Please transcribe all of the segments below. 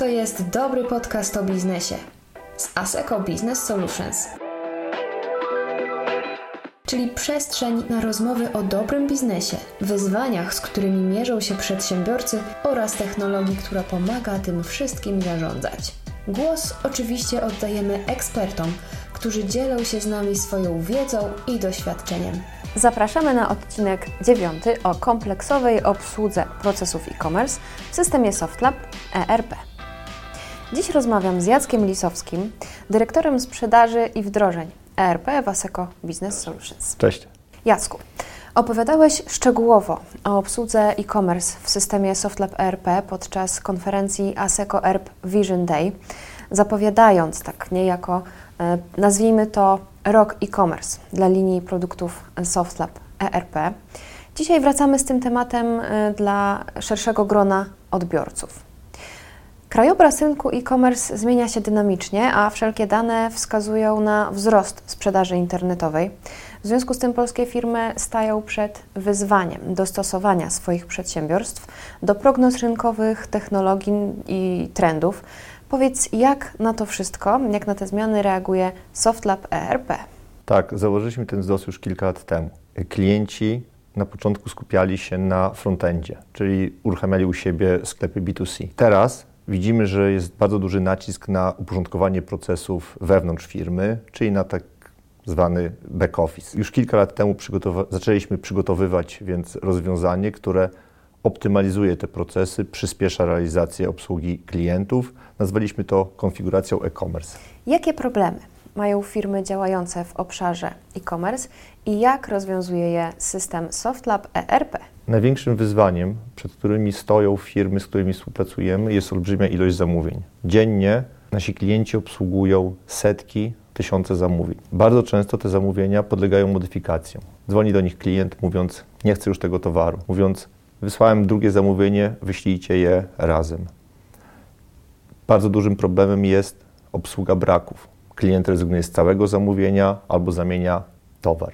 To jest dobry podcast o biznesie z ASECO Business Solutions. Czyli przestrzeń na rozmowy o dobrym biznesie, wyzwaniach, z którymi mierzą się przedsiębiorcy oraz technologii, która pomaga tym wszystkim zarządzać. Głos oczywiście oddajemy ekspertom, którzy dzielą się z nami swoją wiedzą i doświadczeniem. Zapraszamy na odcinek dziewiąty o kompleksowej obsłudze procesów e-commerce w systemie SoftLab ERP. Dziś rozmawiam z Jackiem Lisowskim, dyrektorem sprzedaży i wdrożeń ERP w Aseco Business Solutions. Cześć. Jacku, opowiadałeś szczegółowo o obsłudze e-commerce w systemie SoftLab ERP podczas konferencji Aseco ERP Vision Day, zapowiadając tak niejako, e, nazwijmy to rok e-commerce dla linii produktów SoftLab ERP. Dzisiaj wracamy z tym tematem e, dla szerszego grona odbiorców. Krajobraz rynku e-commerce zmienia się dynamicznie, a wszelkie dane wskazują na wzrost sprzedaży internetowej. W związku z tym polskie firmy stają przed wyzwaniem dostosowania swoich przedsiębiorstw do prognoz rynkowych, technologii i trendów. Powiedz, jak na to wszystko, jak na te zmiany reaguje SoftLab ERP? Tak, założyliśmy ten wzrost już kilka lat temu. Klienci na początku skupiali się na frontendzie, czyli uruchamiali u siebie sklepy B2C. Teraz widzimy, że jest bardzo duży nacisk na uporządkowanie procesów wewnątrz firmy, czyli na tak zwany back office. Już kilka lat temu przygotowa zaczęliśmy przygotowywać więc rozwiązanie, które optymalizuje te procesy, przyspiesza realizację obsługi klientów. Nazwaliśmy to konfiguracją e-commerce. Jakie problemy mają firmy działające w obszarze e-commerce i jak rozwiązuje je system SoftLab ERP? Największym wyzwaniem, przed którymi stoją firmy, z którymi współpracujemy, jest olbrzymia ilość zamówień. Dziennie nasi klienci obsługują setki, tysiące zamówień. Bardzo często te zamówienia podlegają modyfikacjom. Dzwoni do nich klient mówiąc: Nie chcę już tego towaru. Mówiąc: Wysłałem drugie zamówienie, wyślijcie je razem. Bardzo dużym problemem jest obsługa braków. Klient rezygnuje z całego zamówienia albo zamienia towar.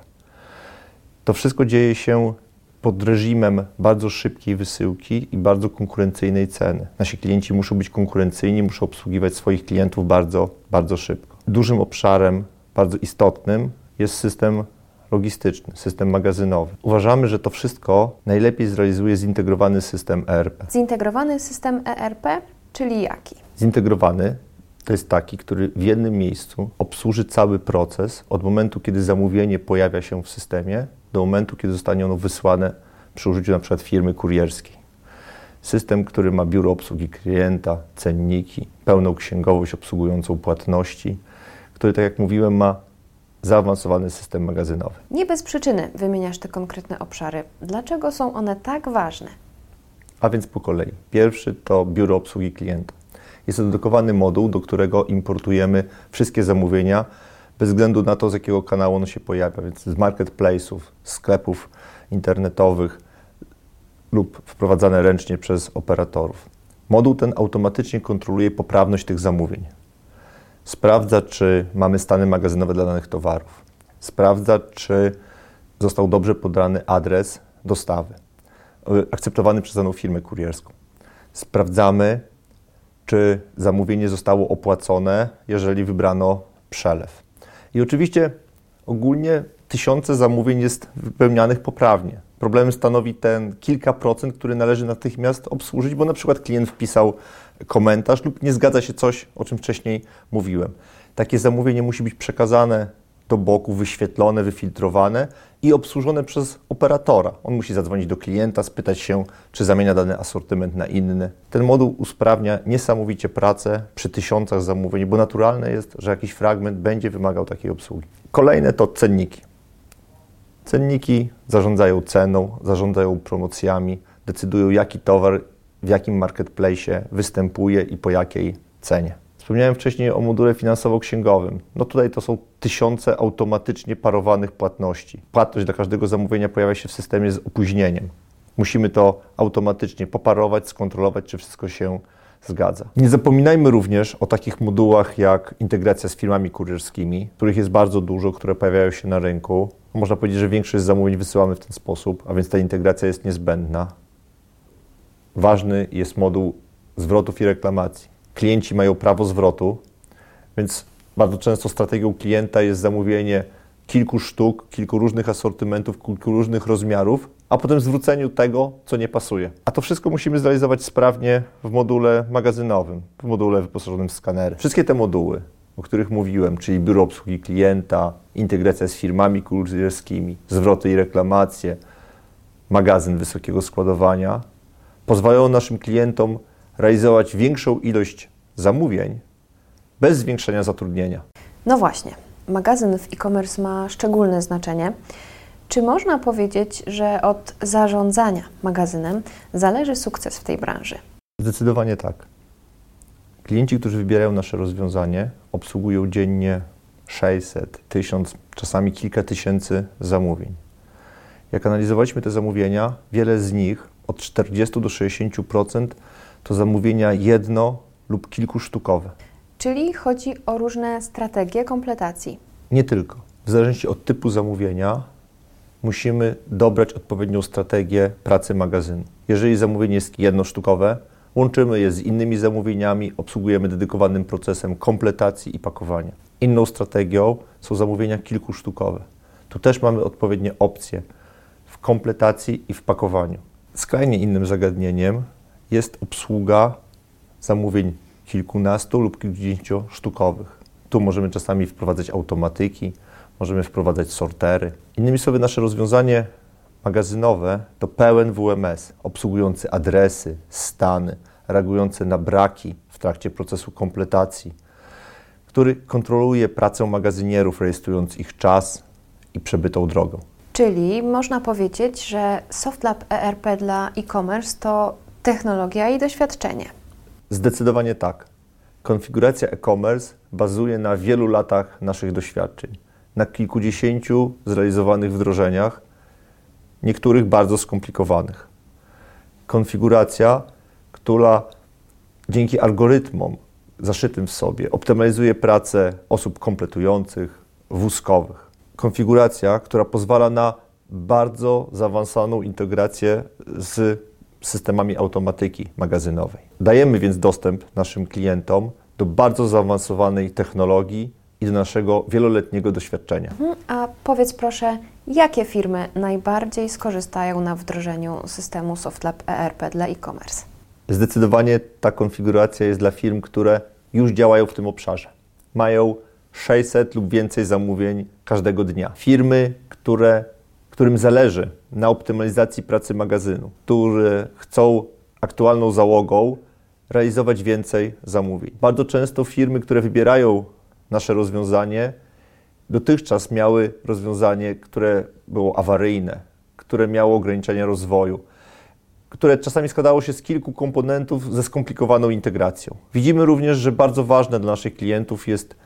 To wszystko dzieje się pod reżimem bardzo szybkiej wysyłki i bardzo konkurencyjnej ceny. Nasi klienci muszą być konkurencyjni, muszą obsługiwać swoich klientów bardzo, bardzo szybko. Dużym obszarem, bardzo istotnym jest system logistyczny, system magazynowy. Uważamy, że to wszystko najlepiej zrealizuje zintegrowany system ERP. Zintegrowany system ERP, czyli jaki? Zintegrowany to jest taki, który w jednym miejscu obsłuży cały proces od momentu, kiedy zamówienie pojawia się w systemie, do momentu, kiedy zostanie ono wysłane przy użyciu na przykład firmy kurierskiej. System, który ma biuro obsługi klienta, cenniki, pełną księgowość obsługującą płatności, który, tak jak mówiłem, ma zaawansowany system magazynowy. Nie bez przyczyny wymieniasz te konkretne obszary. Dlaczego są one tak ważne? A więc po kolei. Pierwszy to biuro obsługi klienta. Jest to dedykowany moduł, do którego importujemy wszystkie zamówienia, bez względu na to, z jakiego kanału ono się pojawia, więc z marketplace'ów, sklepów internetowych lub wprowadzane ręcznie przez operatorów. Moduł ten automatycznie kontroluje poprawność tych zamówień. Sprawdza, czy mamy stany magazynowe dla danych towarów. Sprawdza, czy został dobrze podany adres dostawy, akceptowany przez daną firmę kurierską. Sprawdzamy, czy zamówienie zostało opłacone, jeżeli wybrano przelew. I oczywiście ogólnie tysiące zamówień jest wypełnianych poprawnie. Problemem stanowi ten kilka procent, który należy natychmiast obsłużyć, bo na przykład klient wpisał komentarz lub nie zgadza się coś, o czym wcześniej mówiłem. Takie zamówienie musi być przekazane do boku, wyświetlone, wyfiltrowane i obsłużone przez operatora. On musi zadzwonić do klienta, spytać się, czy zamienia dany asortyment na inny. Ten moduł usprawnia niesamowicie pracę przy tysiącach zamówień, bo naturalne jest, że jakiś fragment będzie wymagał takiej obsługi. Kolejne to cenniki. Cenniki zarządzają ceną, zarządzają promocjami, decydują jaki towar w jakim marketplace występuje i po jakiej cenie. Wspomniałem wcześniej o module finansowo-księgowym. No tutaj to są tysiące automatycznie parowanych płatności. Płatność dla każdego zamówienia pojawia się w systemie z opóźnieniem. Musimy to automatycznie poparować, skontrolować, czy wszystko się zgadza. Nie zapominajmy również o takich modułach jak integracja z firmami kurierskimi, których jest bardzo dużo, które pojawiają się na rynku. Można powiedzieć, że większość zamówień wysyłamy w ten sposób, a więc ta integracja jest niezbędna. Ważny jest moduł zwrotów i reklamacji. Klienci mają prawo zwrotu, więc bardzo często strategią klienta jest zamówienie kilku sztuk, kilku różnych asortymentów, kilku różnych rozmiarów, a potem zwróceniu tego, co nie pasuje. A to wszystko musimy zrealizować sprawnie w module magazynowym, w module wyposażonym w skanery. Wszystkie te moduły, o których mówiłem, czyli biuro obsługi klienta, integracja z firmami kurierskimi, zwroty i reklamacje, magazyn wysokiego składowania, pozwalają naszym klientom realizować większą ilość zamówień bez zwiększenia zatrudnienia. No właśnie, magazyn w e-commerce ma szczególne znaczenie. Czy można powiedzieć, że od zarządzania magazynem zależy sukces w tej branży? Zdecydowanie tak. Klienci, którzy wybierają nasze rozwiązanie, obsługują dziennie 600, 1000, czasami kilka tysięcy zamówień. Jak analizowaliśmy te zamówienia, wiele z nich, od 40 do 60%, to zamówienia jedno lub kilkusztukowe. Czyli chodzi o różne strategie kompletacji. Nie tylko. W zależności od typu zamówienia musimy dobrać odpowiednią strategię pracy magazynu. Jeżeli zamówienie jest jednosztukowe, łączymy je z innymi zamówieniami, obsługujemy dedykowanym procesem kompletacji i pakowania. Inną strategią są zamówienia kilkusztukowe. Tu też mamy odpowiednie opcje w kompletacji i w pakowaniu. Skrajnie innym zagadnieniem jest obsługa zamówień kilkunastu lub kilkudziesięciosztukowych. Tu możemy czasami wprowadzać automatyki, możemy wprowadzać sortery. Innymi słowy, nasze rozwiązanie magazynowe to pełen WMS, obsługujący adresy, stany, reagujący na braki w trakcie procesu kompletacji, który kontroluje pracę magazynierów, rejestrując ich czas i przebytą drogą. Czyli można powiedzieć, że SoftLab ERP dla e-commerce to technologia i doświadczenie. Zdecydowanie tak. Konfiguracja e-commerce bazuje na wielu latach naszych doświadczeń, na kilkudziesięciu zrealizowanych wdrożeniach, niektórych bardzo skomplikowanych. Konfiguracja, która dzięki algorytmom zaszytym w sobie optymalizuje pracę osób kompletujących, wózkowych. Konfiguracja, która pozwala na bardzo zaawansowaną integrację z systemami automatyki magazynowej. Dajemy więc dostęp naszym klientom do bardzo zaawansowanej technologii i do naszego wieloletniego doświadczenia. Mhm. A powiedz proszę, jakie firmy najbardziej skorzystają na wdrożeniu systemu SoftLab ERP dla e-commerce? Zdecydowanie ta konfiguracja jest dla firm, które już działają w tym obszarze. Mają 600 lub więcej zamówień każdego dnia. Firmy, które którym zależy na optymalizacji pracy magazynu, które chcą aktualną załogą realizować więcej zamówień. Bardzo często firmy, które wybierają nasze rozwiązanie, dotychczas miały rozwiązanie, które było awaryjne, które miało ograniczenia rozwoju, które czasami składało się z kilku komponentów ze skomplikowaną integracją. Widzimy również, że bardzo ważne dla naszych klientów jest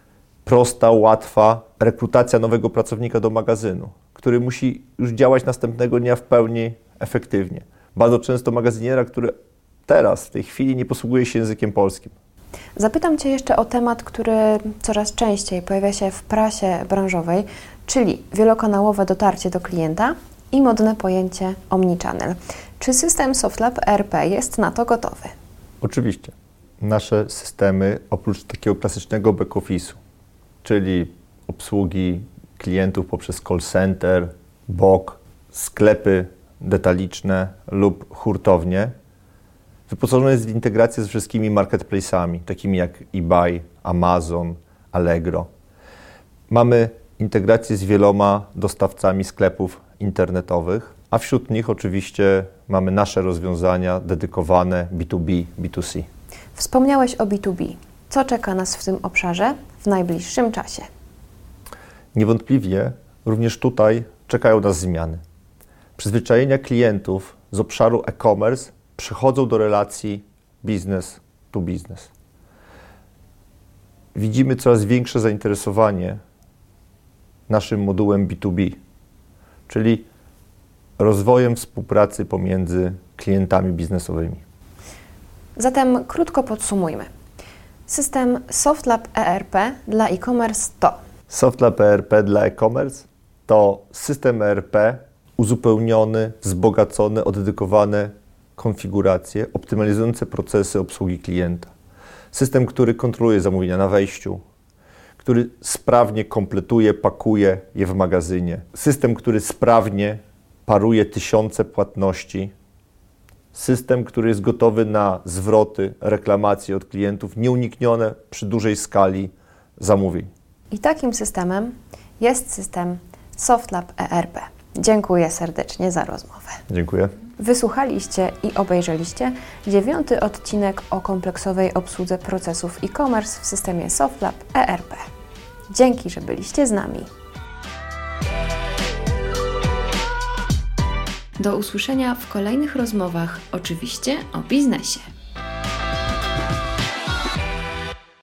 prosta, łatwa rekrutacja nowego pracownika do magazynu który musi już działać następnego dnia w pełni efektywnie. Bardzo często magazyniera, który teraz, w tej chwili nie posługuje się językiem polskim. Zapytam Cię jeszcze o temat, który coraz częściej pojawia się w prasie branżowej, czyli wielokanałowe dotarcie do klienta i modne pojęcie omnichannel. Czy system SoftLab ERP jest na to gotowy? Oczywiście. Nasze systemy, oprócz takiego klasycznego back-office'u, czyli obsługi klientów poprzez call center, BOK, sklepy detaliczne lub hurtownie. Wyposażone jest w integrację z wszystkimi marketplace'ami, takimi jak eBay, Amazon, Allegro. Mamy integrację z wieloma dostawcami sklepów internetowych, a wśród nich oczywiście mamy nasze rozwiązania dedykowane B2B, B2C. Wspomniałeś o B2B. Co czeka nas w tym obszarze w najbliższym czasie? Niewątpliwie również tutaj czekają nas zmiany. Przyzwyczajenia klientów z obszaru e-commerce przechodzą do relacji business to business. Widzimy coraz większe zainteresowanie naszym modułem B2B, czyli rozwojem współpracy pomiędzy klientami biznesowymi. Zatem krótko podsumujmy. System SoftLab ERP dla e-commerce to SoftLab ERP dla e-commerce to system ERP uzupełniony, wzbogacony o dedykowane konfiguracje optymalizujące procesy obsługi klienta. System, który kontroluje zamówienia na wejściu, który sprawnie kompletuje, pakuje je w magazynie. System, który sprawnie paruje tysiące płatności. System, który jest gotowy na zwroty, reklamacje od klientów, nieuniknione przy dużej skali zamówień. I takim systemem jest system SoftLab ERP. Dziękuję serdecznie za rozmowę. Dziękuję. Wysłuchaliście i obejrzeliście dziewiąty odcinek o kompleksowej obsłudze procesów e-commerce w systemie SoftLab ERP. Dzięki, że byliście z nami. Do usłyszenia w kolejnych rozmowach, oczywiście o biznesie.